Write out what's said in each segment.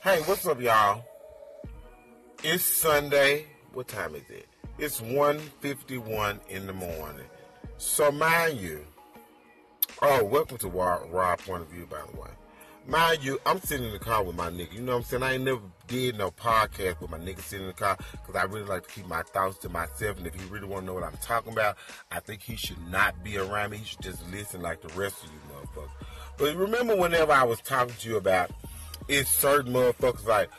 Hey, what's up, y'all? It's Sunday. What time is it? It's 1.51 in the morning. So, mind you, oh, welcome to Raw, Point of View, by the way. Mind you, I'm sitting in the car with my nigga. You know what I'm saying? I ain't never did no podcast with my nigga sitting in the car because I really like to keep my thoughts to myself. And if he really want to know what I'm talking about, I think he should not be around me. He should just listen like the rest of you motherfuckers. But remember whenever I was talking to you about it's certain motherfuckers like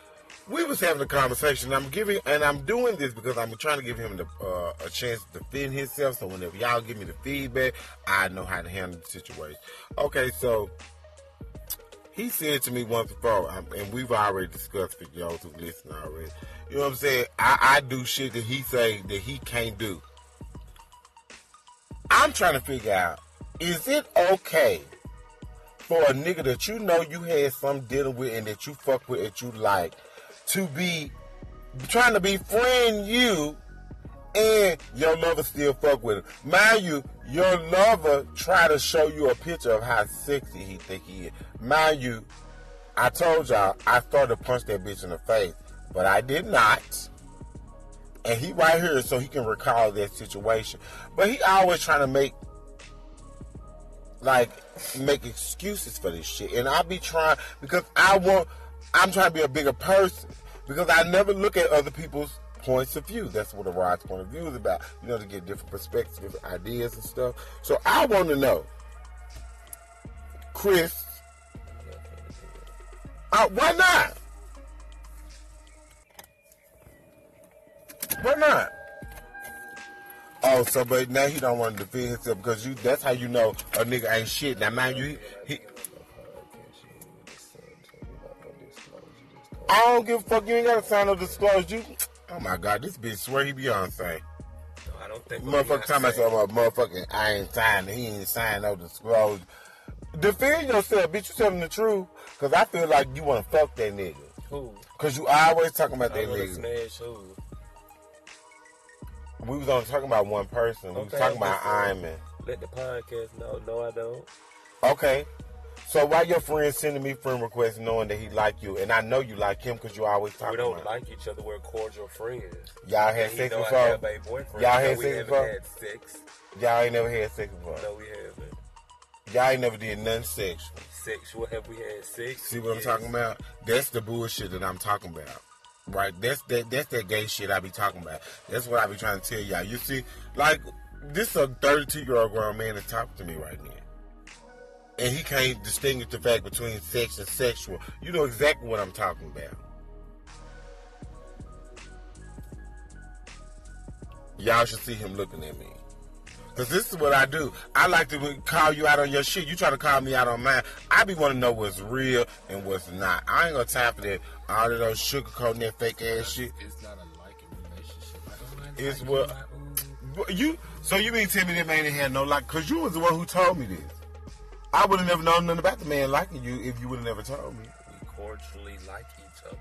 we was having a conversation. I'm giving, and I'm doing this because I'm trying to give him the, uh, a chance to defend himself. So whenever y'all give me the feedback, I know how to handle the situation. Okay, so he said to me once before, um, and we've already discussed it, y'all who listen already. You know what I'm saying? I, I do shit that he say that he can't do. I'm trying to figure out, is it okay for a nigga that you know you had some dealing with and that you fuck with that you like to be trying to befriend you and your lover still fuck with him. Mind you, your lover try to show you a picture of how sexy he think he is. Mind you, I told y'all I started to punch that bitch in the face, but I did not. And he right here so he can recall that situation. But he always trying to make like make excuses for this shit. And I be trying because I want I'm trying to be a bigger person. Because I never look at other people's points of view. That's what a Rod's point of view is about. You know, to get different perspectives, different ideas and stuff. So I want to know, Chris, uh, why not? Why not? Oh, so but now he don't want to defend himself because you. That's how you know a nigga ain't shit. Now, mind you, he. he I don't give a fuck. You ain't got to sign no disclosure. You. Oh my god, this bitch swear he Beyonce. I don't think Motherfucker about some uh, motherfucking I ain't signed. He ain't signed no disclosure. Defend yourself, bitch. You telling the truth. Cause I feel like you want to fuck that nigga. Who? Cause you always talking about I that wanna nigga. smash who? We was only talking about one person. We was talking about. Iman. Let the podcast know. No, I don't. Okay. So why your friend sending me friend requests knowing that he like you, and I know you like him because you always talk. We don't about like each other. We're cordial friends. y'all had sex before. have a boyfriend. Y'all had sex before? had sex. Y'all ain't never had sex before. No, we haven't. Y'all ain't never did nothing sexual. Sexual? Have we had sex? See what I'm talking about? That's the bullshit that I'm talking about. Right? That's that that's that gay shit I be talking about. That's what I be trying to tell y'all. You see, like this a 32 year old grown man is talking to me right now. And he can't distinguish the fact between sex and sexual. You know exactly what I'm talking about. Y'all should see him looking at me. Cause this is what I do. I like to call you out on your shit. You try to call me out on mine. I be want to know what's real and what's not. I ain't got time for that. All of those sugarcoating that fake ass shit. It's not a liking relationship. I don't It's what- You so you mean tell me that man ain't had no like? Cause you was the one who told me this. I would have never known nothing about the man liking you if you would have never told me. We cordially like each other.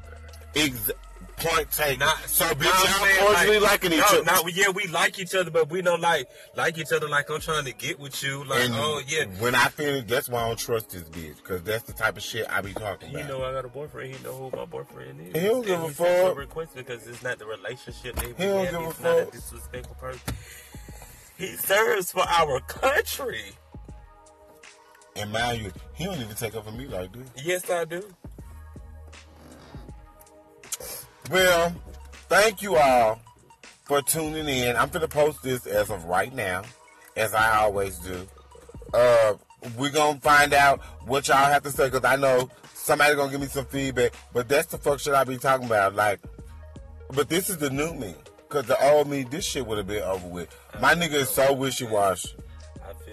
Ex- point taken. Not so bitch, No, I'm y'all cordially like, liking each no, other. No, yeah, we like each other, but we don't like like each other like I'm trying to get with you. Like, and oh yeah, when I finish, that's why I don't trust this bitch. Cause that's the type of shit I be talking about. You know I got a boyfriend. He know who my boyfriend is. He don't give a fuck. request because it's not the relationship we He don't give a He's not a fuck. disrespectful person. He serves for our country. and mind you, he don't even take up for me like this. Yes, I do. Well, thank you all for tuning in. I'm gonna post this as of right now, as I always do. Uh, we're gonna find out what y'all have to say because I know somebody gonna give me some feedback. But that's the fuck shit I be talking about. Like, but this is the new me. Cause the old me, this shit would have been over with. My nigga is so wishy washy.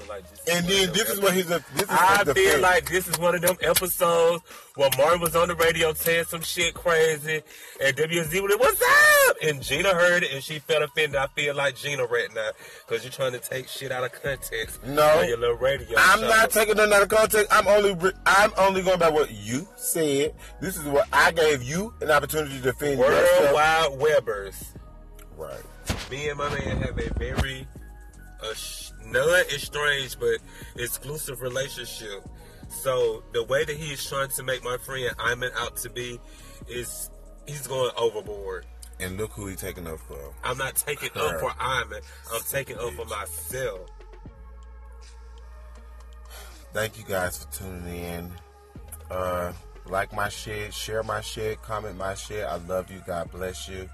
Feel like this. And then this is what he's. A, this is I feel like this is one of them episodes where Martin was on the radio saying some shit crazy, and WZ was like, "What's up?" And Gina heard it, and she felt offended. I feel like Gina right now because you're trying to take shit out of context. No. on your little radio. I'm show. not taking none out of context. I'm only I'm only going by what you said. This is what I gave you an opportunity to defend yourself. Worldwide Webbers. Right. Me and my man have a very sh- non-estranged but exclusive relationship. So the way that he's trying to make my friend Iman out to be is he's going overboard. And look who he's taking up for. I'm not taking up for Iman. I'm taking up for myself. Thank you guys for tuning in. Uh, like my shit, share my shit, comment my shit. I love you. God bless you.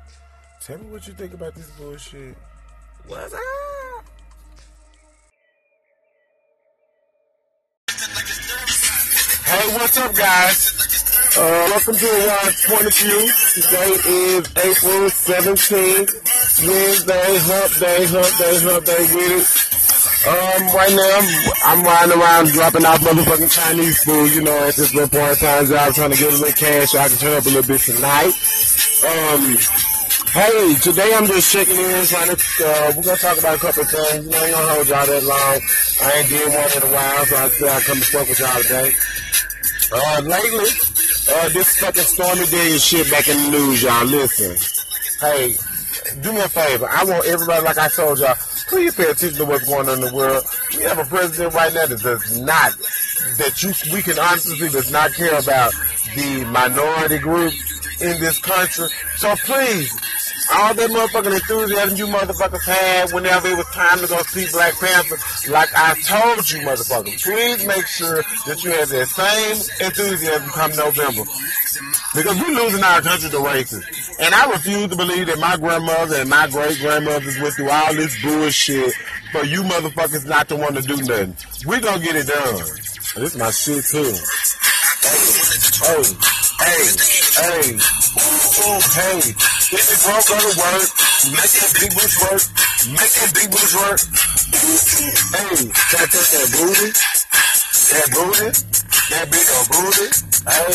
Tell me what you think about this bullshit. What's up? Hey, what's up, guys? Uh, welcome to Wise Point of View. Today is April 17th, Wednesday, hump day, hump day, hump day with it. Um, right now, I'm, I'm riding around dropping off motherfucking Chinese food, you know, at this little point in time job, trying to get a little cash so I can turn up a little bit tonight. Um, Hey, today I'm just checking in, trying to, uh, we're gonna talk about a couple of things. You know, I gonna hold y'all that long. I ain't did one in a while, so I said I'd come to fuck with y'all today. Uh, lately, uh, this fucking Stormy day and shit back in the news, y'all. Listen. Hey, do me a favor. I want everybody, like I told y'all, please pay attention to what's going on in the world. We have a president right now that does not, that you, we can honestly does not care about the minority group in this country. So please, all that motherfucking enthusiasm you motherfuckers had whenever it was time to go see Black Panther, like I told you motherfuckers, please make sure that you have that same enthusiasm come November. Because we're losing our country to racists. And I refuse to believe that my grandmother and my great grandmothers went through all this bullshit for you motherfuckers not to want to do nothing. we gonna get it done. This is my shit too. Hey, hey, hey, ooh, hey. If you broke go to work, make them people's work, make them people's work. Hey, gotta touch that booty, that booty, that big old booty. Hey,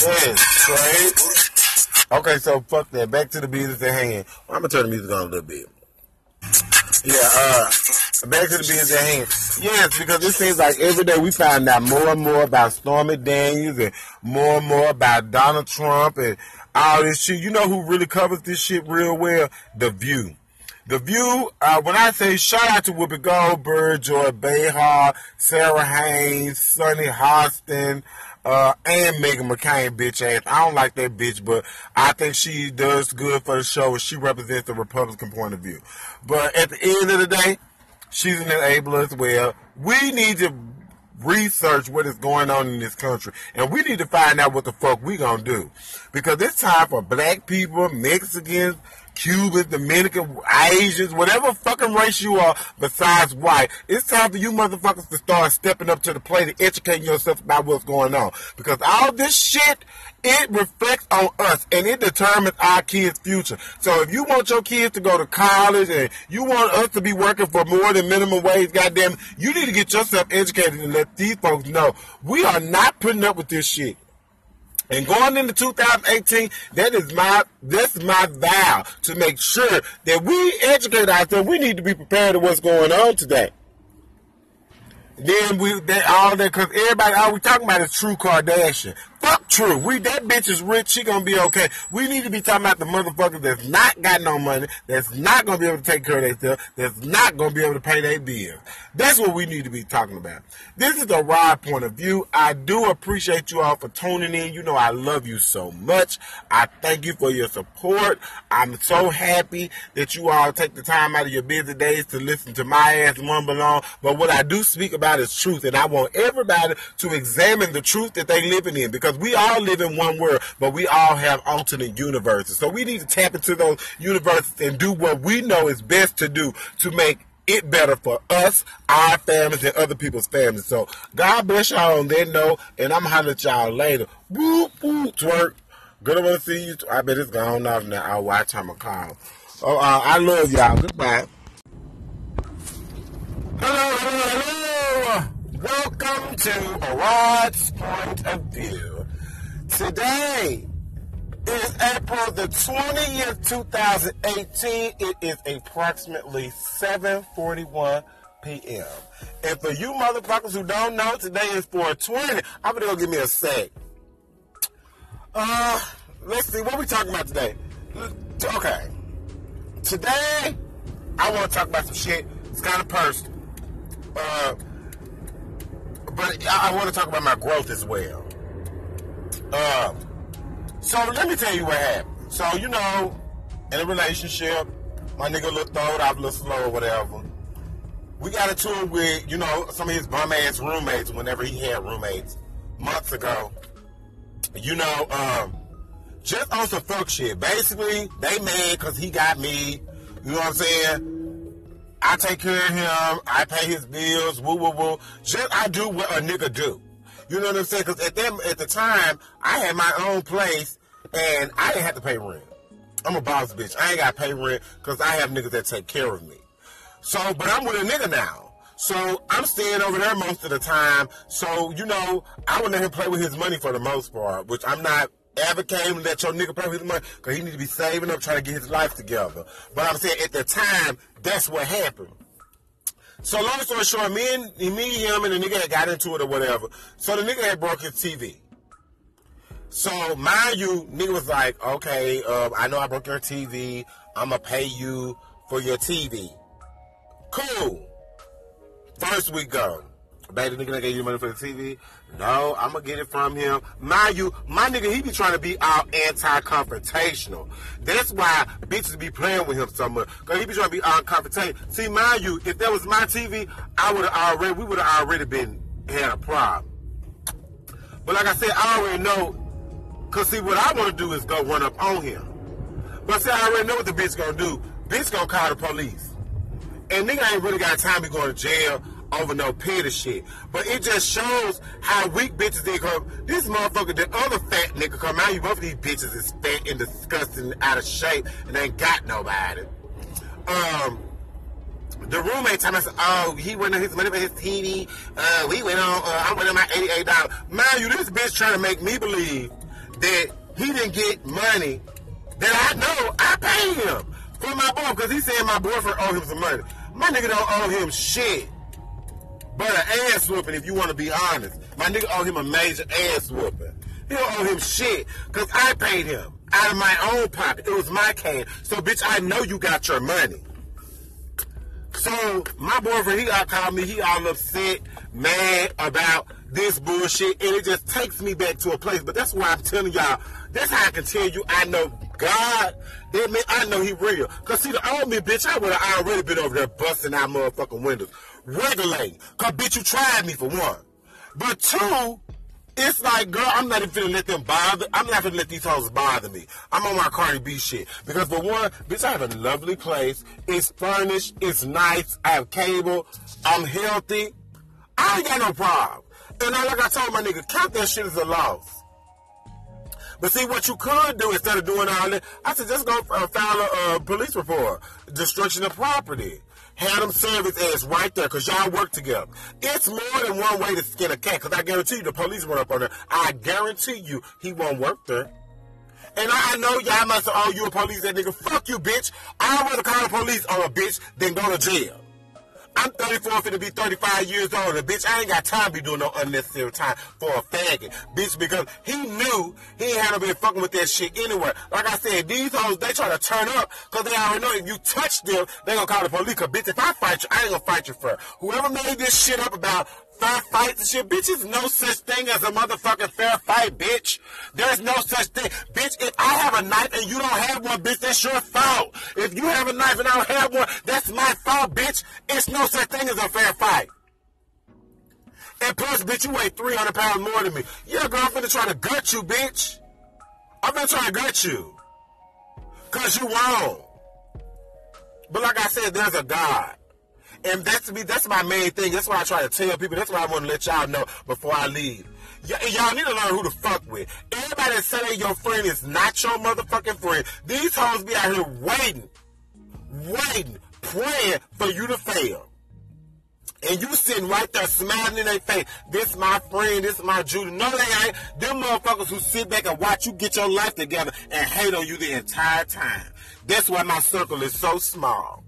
yes, right? Okay, so fuck that. Back to the business at. Well, I'm gonna turn the music on a little bit. Yeah, uh, back to the business at hand. Yes, because it seems like every day we find out more and more about Stormy Daniels and more and more about Donald Trump and all this shit. You know who really covers this shit real well? The View. The View, uh, when I say shout out to Whoopi Goldberg, Joy Behar, Sara Haines, Sunny Hostin, uh, and Meghan McCain, bitch ass. I don't like that bitch, but I think she does good for the show. She represents the Republican point of view. But at the end of the day, she's an enabler as well. We need to research what is going on in this country. And we need to find out what the fuck we gonna do. Because it's time for black people, Mexicans, Cubans, Dominican, Asians, whatever fucking race you are besides white, it's time for you motherfuckers to start stepping up to the plate and educating yourself about what's going on. Because all this shit, it reflects on us and it determines our kids' future. So if you want your kids to go to college and you want us to be working for more than minimum wage, goddamn, you need to get yourself educated and let these folks know we are not putting up with this shit. And going into 2018, that is my that's my vow to make sure that we educate ourselves. We need to be prepared to what's going on today. Then we that all that because everybody all we talking about is True Kardashian. True. We that bitch is rich. She gonna be okay. We need to be talking about the motherfuckers that's not got no money, that's not gonna be able to take care of themselves, that's not gonna be able to pay their bills. That's what we need to be talking about. This is the Rod point of view. I do appreciate you all for tuning in. You know I love you so much. I thank you for your support. I'm so happy that you all take the time out of your busy days to listen to my ass mumble on. But what I do speak about is truth, and I want everybody to examine the truth that they living in because we all live in one world, but we all have alternate universes. So we need to tap into those universes and do what we know is best to do to make it better for us, our families, and other people's families. So God bless y'all on that note, and I'm holler at y'all later. Whoop whoop twerk. Good to see you. I bet it's gone off now. I'll watch time I call. Oh, uh, I love y'all. Goodbye. Hello, hello, hello. Welcome to Rod's Point of View. Today is April the 20th, 2018. It is approximately 7.41 p.m. And for you motherfuckers who don't know, today is 420. I'm gonna go give me a sec. Uh, let's see, what we talking about today? Okay. Today, I want to talk about some shit. It's kind of personal. Uh, but I, I want to talk about my growth as well. Um, so let me tell you what happened. So you know, in a relationship, my nigga looked throwed off a little slow or whatever. We got into it with, you know, some of his bum ass roommates whenever he had roommates months ago. You know, um, just on some fuck shit. Basically, they mad because he got me. You know what I'm saying? I take care of him. I pay his bills. Woo woo woo. Just I do what a nigga do. You know what I'm saying? Because at them at the time, I had my own place and I didn't have to pay rent. I'm a boss bitch. I ain't got to pay rent because I have niggas that take care of me. So, but I'm with a nigga now. So I'm staying over there most of the time. So, you know, I would let him play with his money for the most part, which I'm not advocating let your nigga play with his money because he need to be saving up, trying to get his life together. But I'm saying at the time, that's what happened. So long story short, me and me, him, and the nigga had got into it or whatever. So the nigga had broke his TV. So mind you, nigga was like, okay, uh, I know I broke your TV. I'ma pay you for your TV. Cool. First week go. Baby, nigga that gave you money for the TV? No, I'm gonna get it from him. Mind you, my nigga, he be trying to be all anti-confrontational. That's why bitches be playing with him so much. Cause he be trying to be all confrontational. See, mind you, if that was my TV, I would have already, we would have already been, had a problem. But like I said, I already know, cause see, what I want to do is go run up on him. But see, I already know what the bitch gonna do. Bitch gonna call the police. And nigga ain't really got time to go to jail over no petty shit. But it just shows how weak bitches they come. This motherfucker, the other fat nigga come out. You both of these bitches is fat and disgusting, out of shape, and ain't got nobody. Um, the roommate I said, oh, he went on his money for his TV. Uh, we went on, uh, I went on my eighty-eight dollars. Mind you, this bitch trying to make me believe that he didn't get money that I know I paid him for my boy because he said my boyfriend owed him some money. My nigga don't owe him shit. But an ass whooping, if you want to be honest. My nigga owe him a major ass whooping. He don't owe him shit, because I paid him out of my own pocket. It was my can. So, bitch, I know you got your money. So, my boyfriend, he got called me, he all upset, mad about this bullshit, and it just takes me back to a place. But that's why I'm telling y'all, that's how I can tell you I know God. That mean I know he real. Cause see the old me, bitch, I would have already been over there busting out motherfucking windows. Regulating. Cause bitch, you tried me for one. But two, it's like, girl, I'm not even gonna let them bother. I'm not gonna let these hoes bother me. I'm on my Cardi B shit. Because for one, bitch, I have a lovely place. It's furnished. It's nice. I have cable. I'm healthy. I ain't got no problem. And I, like I told my nigga, count that shit as a loss. But see, what you could do instead of doing all that, I said just go uh, file a uh, police report, destruction of property. Have them serve his ass right there, cause y'all work together. It's more than one way to skin a cat, cause I guarantee you the police run up on there. I guarantee you he won't work there. And I know y'all must say, oh, you a police that nigga. Fuck you, bitch. I'd rather call the police on a bitch than go to jail. I'm 34, finna be 35 years old, and bitch, I ain't got time to be doing no unnecessary time for a faggot, bitch, because he knew he had to be fucking with that shit anywhere. Like I said, these hoes, they try to turn up, because they already know if you touch them, they gonna call the police, because bitch, if I fight you, I ain't gonna fight you for Whoever made this shit up about fair fights and shit. Bitch, there's no such thing as a motherfucking fair fight, bitch. There's no such thing. Bitch, if I have a knife and you don't have one, bitch, that's your fault. If you have a knife and I don't have one, that's my fault, bitch. It's no such thing as a fair fight. And plus, bitch, you weigh 300 pounds more than me. Yeah, girl, I'm finna try to gut you, bitch. I'm finna try to gut you. Cause you wrong. But like I said, there's a God. And that's me. That's my main thing. That's why I try to tell people. That's why I want to let y'all know before I leave. Y- y'all need to learn who to fuck with. Everybody that say your friend is not your motherfucking friend. These hoes be out here waiting, waiting, praying for you to fail. And you sitting right there smiling in their face. This my friend, this my Judy. No, they ain't. Them motherfuckers who sit back and watch you get your life together and hate on you the entire time. That's why my circle is so small.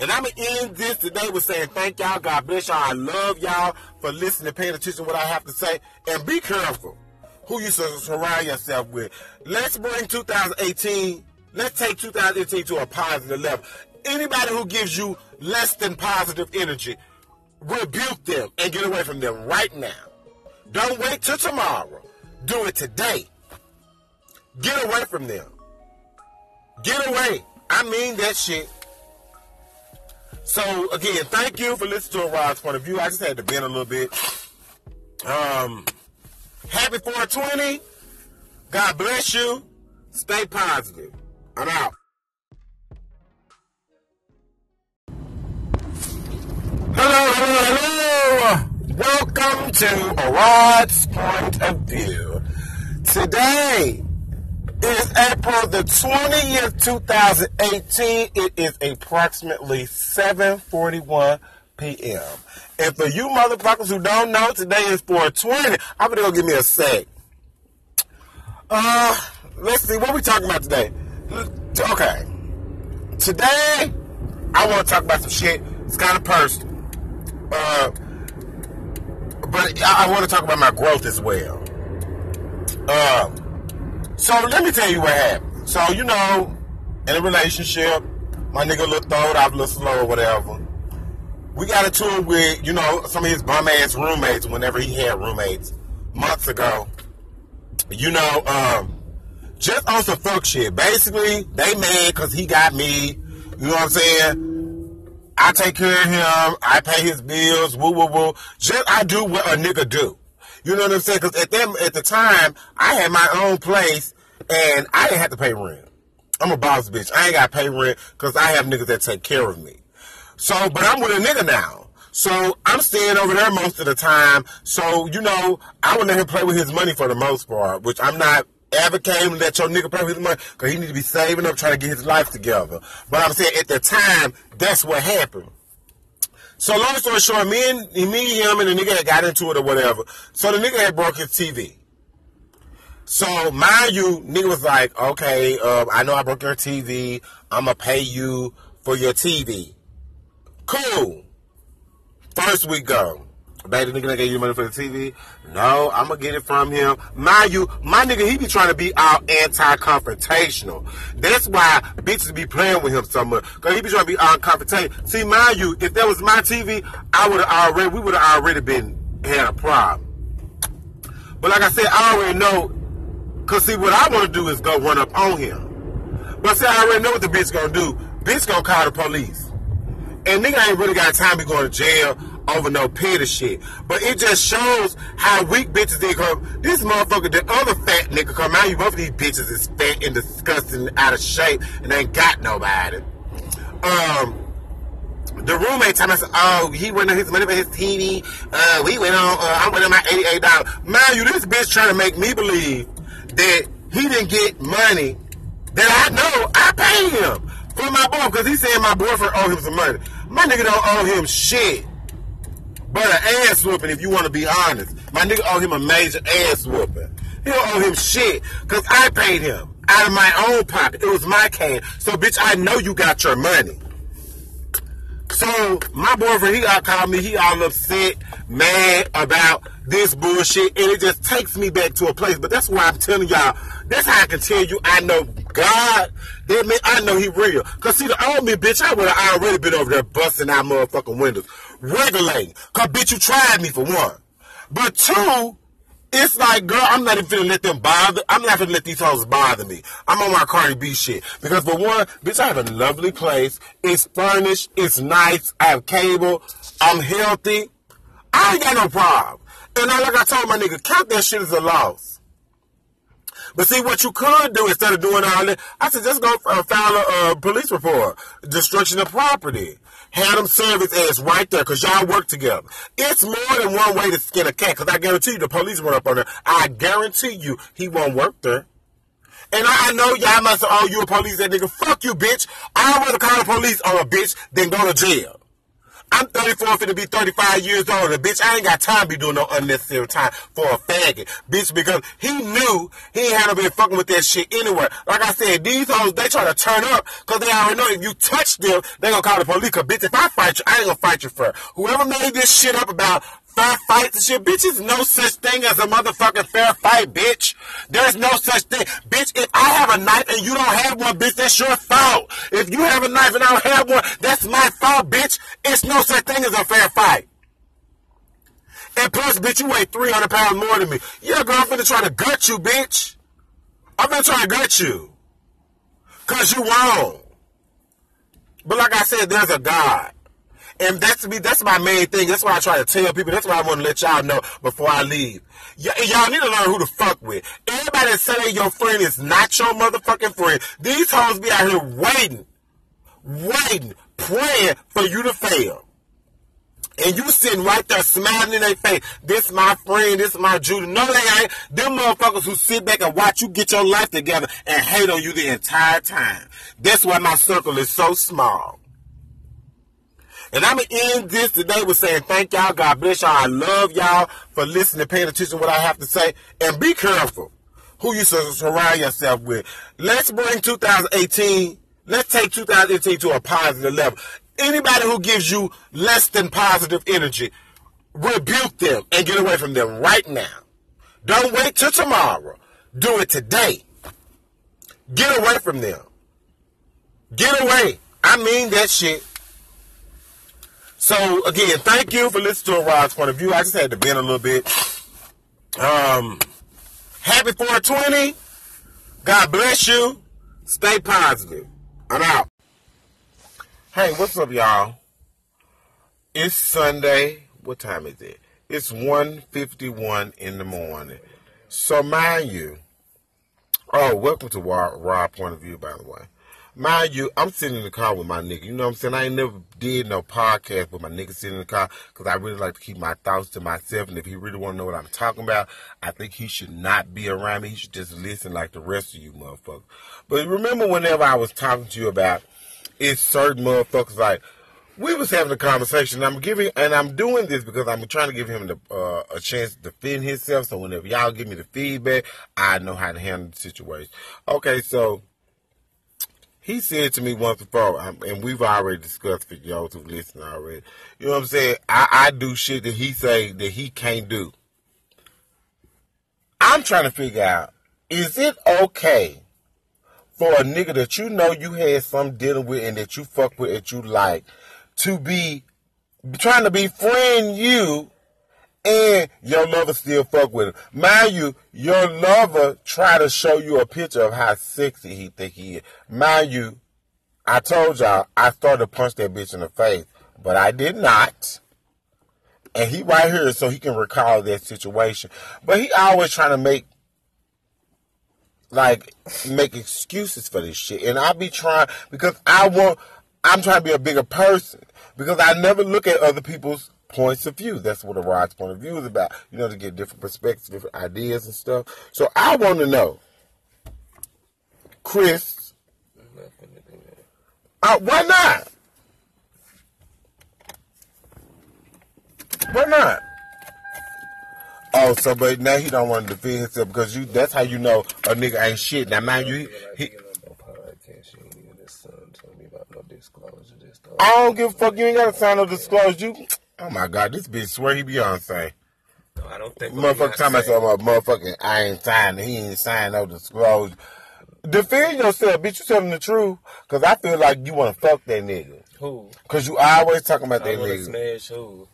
And I'm going to end this today with saying thank y'all. God bless y'all. I love y'all for listening, paying attention to what I have to say. And be careful who you surround yourself with. Let's bring 2018, let's take 2018 to a positive level. Anybody who gives you less than positive energy, rebuke them and get away from them right now. Don't wait till tomorrow. Do it today. Get away from them. Get away. I mean that shit. So again, thank you for listening to Rod's point of view. I just had to bend a little bit. Um, happy 420. God bless you. Stay positive. I'm out. Hello, hello, hello. Welcome to Rod's point of view. Today is April the 20th, 2018. It is approximately 7:41 p.m. And for you motherfuckers who don't know, today is 420. I'm gonna go give me a sec. Uh, let's see what we talking about today. Okay, today I want to talk about some shit. It's kind of personal. Uh, but I, I want to talk about my growth as well. Um, so let me tell you what happened. So you know, in a relationship, my nigga looked throwed off a little slow or whatever. We got into it with you know some of his bum ass roommates whenever he had roommates months ago. You know, um, just on some fuck shit. Basically, they mad because he got me. You know what I'm saying? I take care of him. I pay his bills. Woo woo woo. Just I do what a nigga do. You know what I'm saying? Because at them at the time, I had my own place and I didn't have to pay rent. I'm a boss bitch. I ain't got to pay rent because I have niggas that take care of me. So, but I'm with a nigga now. So I'm staying over there most of the time. So, you know, I would let him play with his money for the most part, which I'm not ever advocating let your nigga play with his money because he need to be saving up trying to get his life together. But I'm saying at the time, that's what happened. So long story short, me and me, him, and the nigga had got into it or whatever. So the nigga had broke his TV. So mind you, nigga was like, okay, uh, I know I broke your TV. I'ma pay you for your TV. Cool. First we go. Baby, nigga gave you money for the TV? No, I'm gonna get it from him. Mind you, my nigga, he be trying to be all anti-confrontational. That's why bitches be playing with him so much. Cause he be trying to be all confrontational. See, mind you, if that was my TV, I would have already, we would have already been, had a problem. But like I said, I already know, cause see, what I want to do is go run up on him. But see, I already know what the bitch gonna do. Bitch gonna call the police. And nigga ain't really got time to go to jail over no petty shit. But it just shows how weak bitches they come. This motherfucker, the other fat nigga come out. You both of these bitches is fat and disgusting, out of shape, and ain't got nobody. Um, the roommate I said, oh, he went on his money for his TV. Uh, we went on, uh, I went on my eighty-eight dollars. Mind you, this bitch trying to make me believe that he didn't get money that I know I paid him for my boy because he said my boyfriend owed him some money. My nigga don't owe him shit. But an ass whooping, if you want to be honest. My nigga owe him a major ass whooping. He don't owe him shit because I paid him out of my own pocket. It was my can. So, bitch, I know you got your money. So, my boyfriend, he all called me. He all upset, mad about this bullshit. And it just takes me back to a place. But that's why I'm telling y'all. That's how I can tell you I know God. That mean I know he real. Cause see the old me, bitch, I would have already been over there busting out motherfucking windows. Regulating. Cause bitch, you tried me for one. But two, it's like, girl, I'm not even finna let them bother. I'm not finna let these hoes bother me. I'm on my Cardi B shit. Because for one, bitch, I have a lovely place. It's furnished. It's nice. I have cable. I'm healthy. I ain't got no problem. And I, like I told my nigga, count that shit as a loss. But see, what you could do instead of doing all that, I said just go uh, file a uh, police report, destruction of property. Have them serve his ass right there, cause y'all work together. It's more than one way to skin a cat, cause I guarantee you the police went up on there. I guarantee you he won't work there. And I know y'all must say, oh, you a police that nigga. Fuck you, bitch. I'd rather call the police on a bitch than go to jail. I'm 34, finna be 35 years old. And bitch, I ain't got time to be doing no unnecessary time for a faggot. Bitch, because he knew he had to be fucking with that shit anywhere. Like I said, these hoes, they try to turn up because they already know if you touch them, they gonna call the police. Cause bitch, if I fight you, I ain't gonna fight you for Whoever made this shit up about fair fights and shit. Bitch, there's no such thing as a motherfucking fair fight, bitch. There's no such thing. Bitch, if I have a knife and you don't have one, bitch, that's your fault. If you have a knife and I don't have one, that's my fault, bitch. It's no such thing as a fair fight. And plus, bitch, you weigh 300 pounds more than me. Yeah, girl, I'm finna try to gut you, bitch. I'm finna try to gut you. Cause you wrong. But like I said, there's a God. And that's me. That's my main thing. That's why I try to tell people. That's why I want to let y'all know before I leave. Y- y'all need to learn who to fuck with. Everybody that say your friend is not your motherfucking friend. These hoes be out here waiting, waiting, praying for you to fail. And you sitting right there smiling in their face. This my friend, this my Judy. No, they ain't. Them motherfuckers who sit back and watch you get your life together and hate on you the entire time. That's why my circle is so small. And I'm going to end this today with saying thank y'all. God bless y'all. I love y'all for listening, paying attention to what I have to say. And be careful who you surround yourself with. Let's bring 2018, let's take 2018 to a positive level. Anybody who gives you less than positive energy, rebuke them and get away from them right now. Don't wait till tomorrow. Do it today. Get away from them. Get away. I mean that shit. So again, thank you for listening to a Rod's point of view. I just had to bend a little bit. Um, happy 420. God bless you. Stay positive. I'm out. Hey, what's up, y'all? It's Sunday. What time is it? It's 1.51 in the morning. So mind you, oh, welcome to Raw Point of View, by the way. Mind you, I'm sitting in the car with my nigga. You know what I'm saying? I ain't never did no podcast with my nigga sitting in the car because I really like to keep my thoughts to myself. And if he really want to know what I'm talking about, I think he should not be around me. He should just listen like the rest of you motherfuckers. But remember whenever I was talking to you about it's certain motherfuckers like, we was having a conversation. I'm giving, and I'm doing this because I'm trying to give him the, uh, a chance to defend himself. So whenever y'all give me the feedback, I know how to handle the situation. Okay, so he said to me once before, um, and we've already discussed for y'all who listen already. You know what I'm saying? I, I do shit that he say that he can't do. I'm trying to figure out: is it okay for a nigga that you know you had some dealing with and that you fuck with that you like to be trying to befriend you and your lover still fuck with him. Mind you, your lover try to show you a picture of how sexy he think he is. Mind you, I told y'all I started to punch that bitch in the face, but I did not. And he right here so he can recall that situation. But he always trying to make like make excuses for this shit. And I be trying because I want I'm trying to be a bigger person. Because I never look at other people's points of view. That's what a Rod's point of view is about. You know, to get different perspectives, different ideas and stuff. So I want to know, Chris, uh, why not? Why not? Oh, so but now he don't want to defend himself because you. That's how you know a nigga ain't shit. Now, mind you, he. I don't give a fuck. You ain't got to sign no disclosure. You Oh my god, this bitch swear he Beyonce. No, I don't think. Motherfucker talking about some motherfucking I ain't signed. He ain't signed no disclosure. Defend yourself, bitch. You telling the truth, cause I feel like you want to fuck that nigga. Who? Cause you always talking about I that nigga. Smash who?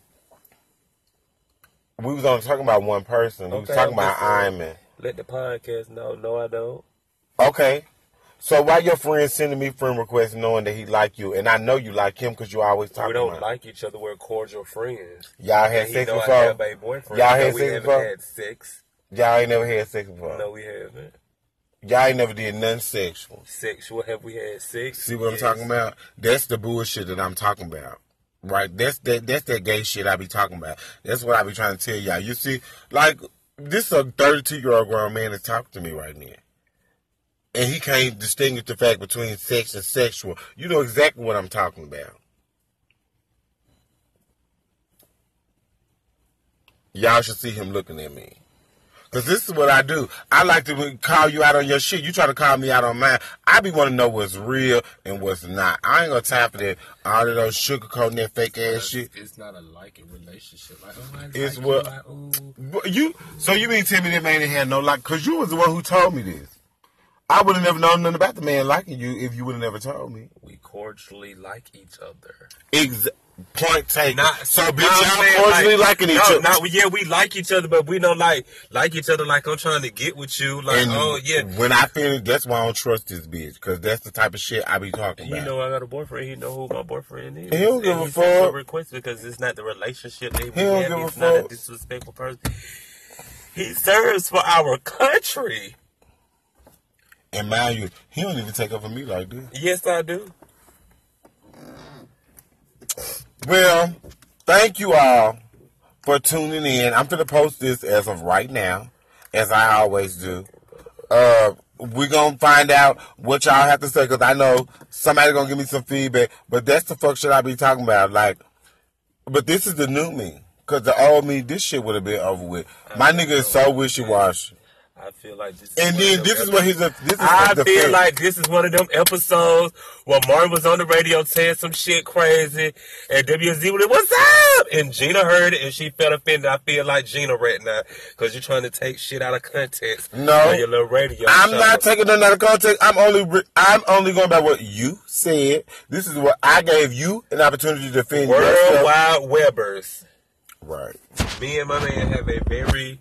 We was only talking about one person. We was talking about Iman. Let the podcast know. No, I don't. Okay. So why your friend sending me friend requests knowing that he like you, and I know you like him because you always talk. We don't about like each other. We're cordial friends. Y'all had sex before. I have a boyfriend. Y'all had sex before. Had sex. Y'all ain't never had sex before. No, we haven't. Y'all ain't never did nothing sexual. Sexual? Have we had sex? See what yes. I'm talking about? That's the bullshit that I'm talking about. Right? That's that. That's that gay shit I be talking about. That's what I be trying to tell y'all. You see, like this a 32 year old grown man is talking to me right now and he can't distinguish the fact between sex and sexual. You know exactly what I'm talking about. Y'all should see him looking at me. Cause this is what I do. I like to call you out on your shit. You try to call me out on mine. I be want to know what's real and what's not. I ain't got time for that. All of those sugarcoating that fake ass shit. It's not a liking relationship. Like, oh, it's like what you, like, you. So you mean tell me that man ain't had no like? Cause you was the one who told me this. I would have never known nothing about the man liking you if you would have never told me. We cordially like each other. Ex- point taken. Not so, bitch, I'm y'all cordially Like, liking each no, other. Not, yeah, we like each other, but we don't like like each other like I'm trying to get with you. Like, and oh yeah, when I finish, that's why I don't trust this bitch because that's the type of shit I be talking You know I got a boyfriend. He know who my boyfriend is. He don't give And a fuck. a request because it's not the relationship that we He don't have. give a He's not a disrespectful person. He serves for our country. And mind you, he don't even take up for me like this. Yes, I do. Well, thank you all for tuning in. I'm gonna post this as of right now, as I always do. Uh, we're gonna find out what y'all have to say because I know somebody gonna give me some feedback. But that's the fuck shit I be talking about. Like, but this is the new me. Cause the old me, this shit would have been over with. My nigga is so wishy washy. I feel like this. Is And one then of this them is what he's. A, this is I feel like this is one of them episodes where Martin was on the radio saying some shit crazy, and WZ was like, "What's up?" And Gina heard it, and she felt offended. I feel like Gina right now because you're trying to take shit out of context. No. on your little radio. I'm show. not taking none out of context. I'm only I'm only going by what you said. This is what I gave you an opportunity to defend yourself. Worldwide Webbers. Right. Me and my man have a very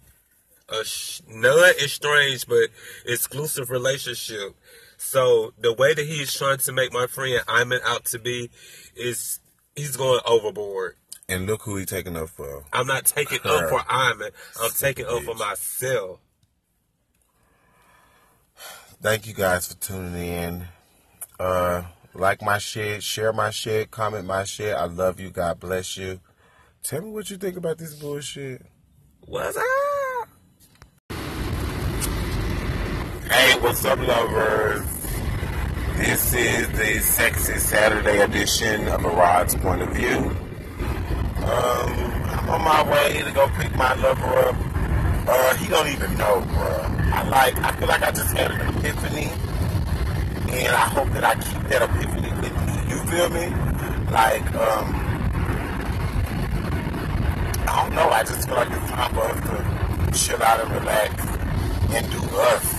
uh, sh- non-estranged but exclusive relationship. So the way that he's trying to make my friend Iman out to be is he's going overboard. And look who he taking up for. I'm not taking up for Iman. I'm taking up for myself. Thank you guys for tuning in. Uh, like my shit, share my shit, comment my shit. I love you. God bless you. Tell me what you think about this bullshit. What's up? Hey, what's up, lovers? This is the Sexy Saturday edition of A Rod's Point of View. Um, I'm on my way to go pick my lover up. Uh, he don't even know, bruh. I like, I feel like I just had an epiphany, and I hope that I keep that epiphany with me. You feel me? Like, um, I don't know. I just feel like it's time for us to chill out and relax and do us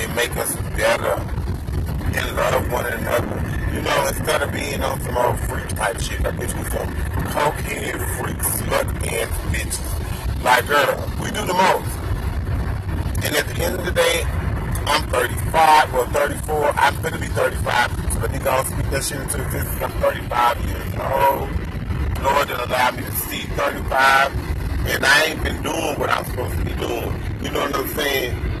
and make us better and love one another. You know, instead of being on some old freak type shit, like bitch with some cokehead freak slut ass bitches. Like, girl, we do the most. And at the end of the day, I'm 35 or 34. I'm gonna be 35. So let me go speak that shit into existence. I'm 35 years old. Lord did allow me to see 35. And I ain't been doing what I'm supposed to be doing. You know what I'm saying?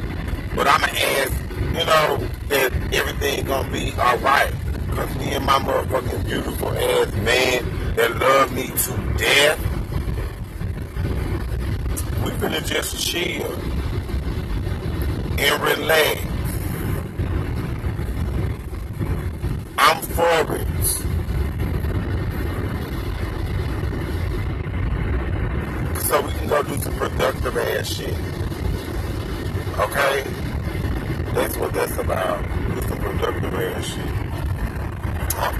But I'ma ask, you know, that everything gonna be alright. Cause me and my motherfucking beautiful ass man that love me to death, we finna just chill and relax. I'm for it. So we can go do some productive ass shit. Okay? That's what that's about. Productive ass shit. I'm.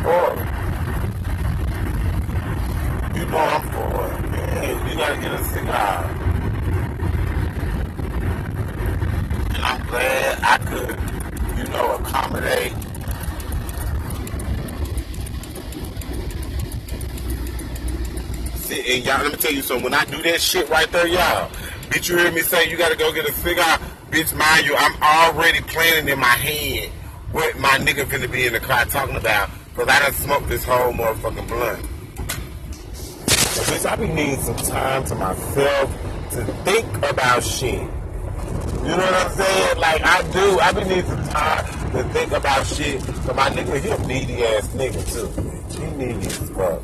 You know I'm for it. Man, you gotta get a cigar. And I'm glad I could, you know, accommodate. See, and y'all, let me tell you something. When I do that shit right there, y'all, bitch, you hear me say you gotta go get a cigar? Bitch, mind you, I'm already planning in my head what my nigga finna be in the car talking about, because I done smoked this whole motherfucking blunt. So, bitch, I be needing some time to myself to think about shit. You know what I'm saying? Like I do. I be needing some time to think about shit. So my nigga, he a needy ass nigga too. He needy as fuck.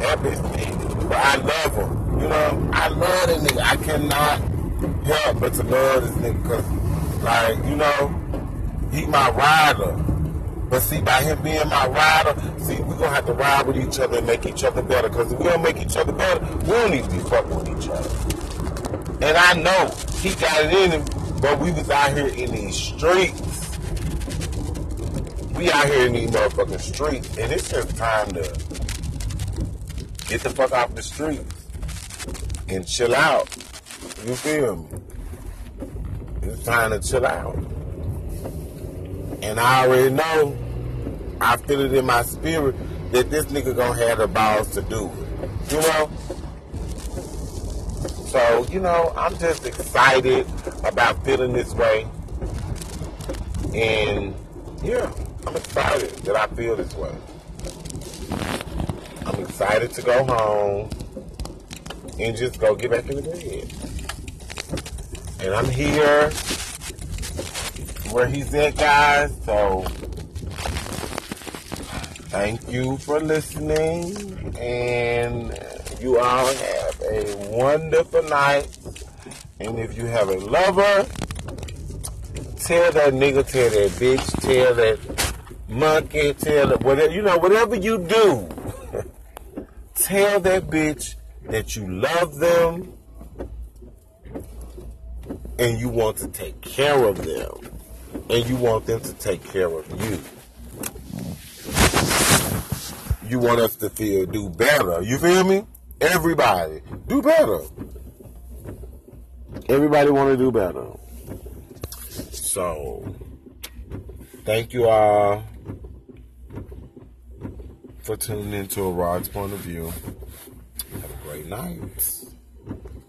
That bitch needy. But I love him. You know, I love that nigga. I cannot help but to love this nigga because, like, you know, he my rider. But see, by him being my rider, see, we're gonna have to ride with each other and make each other better. Because if we don't make each other better, we don't to be fucking with each other. And I know he got it in him, but we was out here in these streets. We out here in these motherfucking streets, and it's just time to get the fuck off the streets and chill out. You feel me? Time to chill out. And I already know, I feel it in my spirit that this nigga gonna have the balls to do it. You know? So, you know, I'm just excited about feeling this way. And yeah, I'm excited that I feel this way. I'm excited to go home and just go get back in the bed. And I'm here where he's at, guys. So thank you for listening. And you all have a wonderful night. And if you have a lover, tell that nigga, tell that bitch, tell that monkey, tell that whatever you know, whatever you do, tell that bitch that you love them and you want to take care of them and you want them to take care of you. You want us to feel do better. You feel me? Everybody do better. Everybody want to do better. So, thank you all for tuning into a Rod's point of view. Have a great night.